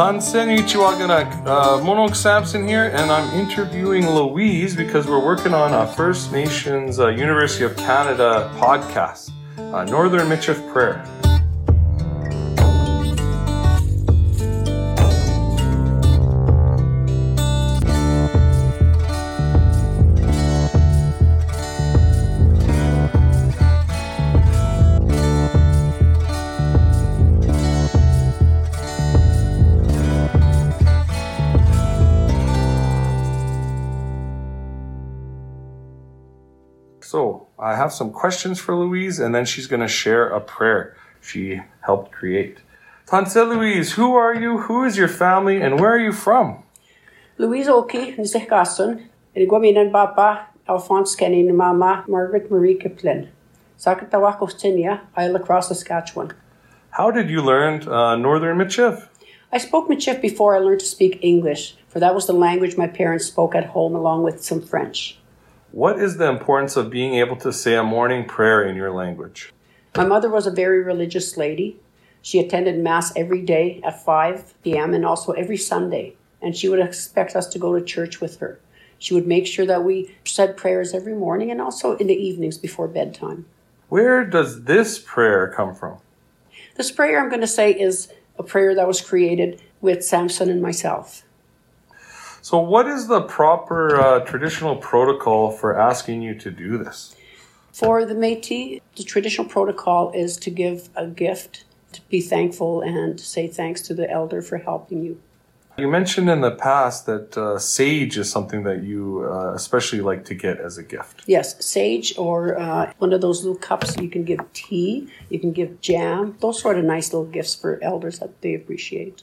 Tansen Ichiwaganak, uh, Monok Sampson here, and I'm interviewing Louise because we're working on a First Nations uh, University of Canada podcast, uh, Northern Michif Prayer. So I have some questions for Louise, and then she's going to share a prayer she helped create. Tante Louise, who are you? Who is your family, and where are you from? Louise Oki, Nisik Gasson, Rigwaminan Papa, Alphonse Kenny, Mama, Margaret Marie Kiplin. Sakatawakostinia, Île-à-la-Crosse Saskatchewan. How did you learn uh, Northern Michif? I spoke Michif before I learned to speak English, for that was the language my parents spoke at home along with some French. What is the importance of being able to say a morning prayer in your language? My mother was a very religious lady. She attended Mass every day at 5 p.m. and also every Sunday, and she would expect us to go to church with her. She would make sure that we said prayers every morning and also in the evenings before bedtime. Where does this prayer come from? This prayer I'm going to say is a prayer that was created with Samson and myself. So, what is the proper uh, traditional protocol for asking you to do this? For the Métis, the traditional protocol is to give a gift, to be thankful, and say thanks to the elder for helping you. You mentioned in the past that uh, sage is something that you uh, especially like to get as a gift. Yes, sage or uh, one of those little cups. You can give tea, you can give jam, those sort of nice little gifts for elders that they appreciate.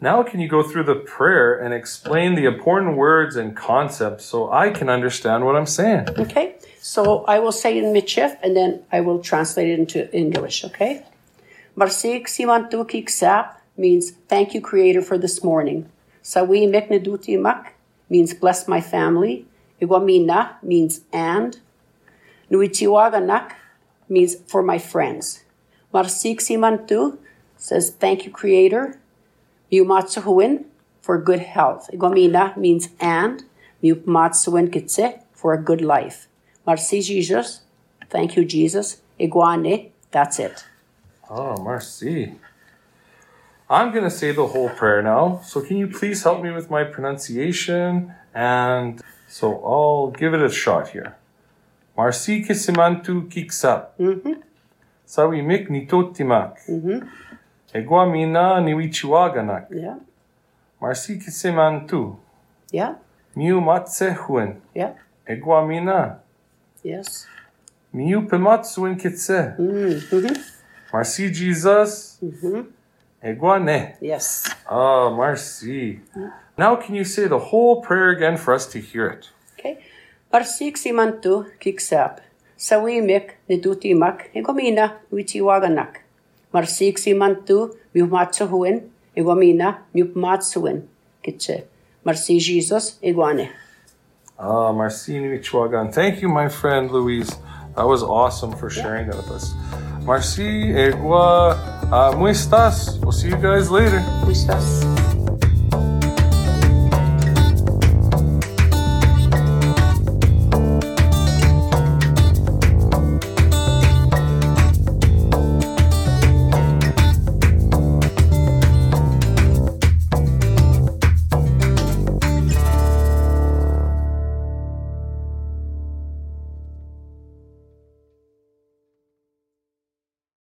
Now, can you go through the prayer and explain the important words and concepts so I can understand what I'm saying? Okay, so I will say in Michif and then I will translate it into English, okay? Marsik simantu kiksap means thank you, Creator, for this morning. Sawi mekneduti mak means bless my family. Igwamina means and. Nuichiwaganak means for my friends. Marsik simantu says thank you, Creator. Miumatsuhuin for good health. Igwamina means and. Miupmatsuhin kitse for a good life. Marci Jesus, thank you, Jesus. Iguane, that's it. Oh, merci. I'm going to say the whole prayer now. So, can you please help me with my pronunciation? And so, I'll give it a shot here. Marci kisimantu kiksap. Mm-hmm. Sawi mik nitotimak. Eguamina niwichiwaganak. Yeah, Marci kisimantu. yeah, Miu matsehuen. yeah, Eguamina. yes. Miu pematsuin kitse. Mm-hmm. Marci Jesus. Mm-hmm. Eguane. Yes. Ah, merci. Now, can you say the whole prayer again for us to hear it? Okay. Parsik simantu kiksap. Sawimik nidutimak. Igwamina witiwaganak. Marsik simantu miumatsuhuin. Igwamina miupmatsuin. Kitse. Marci Jesus. Iguane. Ah, merci Nichwagan. Thank you, my friend Louise. That was awesome for sharing that with us. Merci, Egua, uh, muestas. We'll see you guys later. Muistas.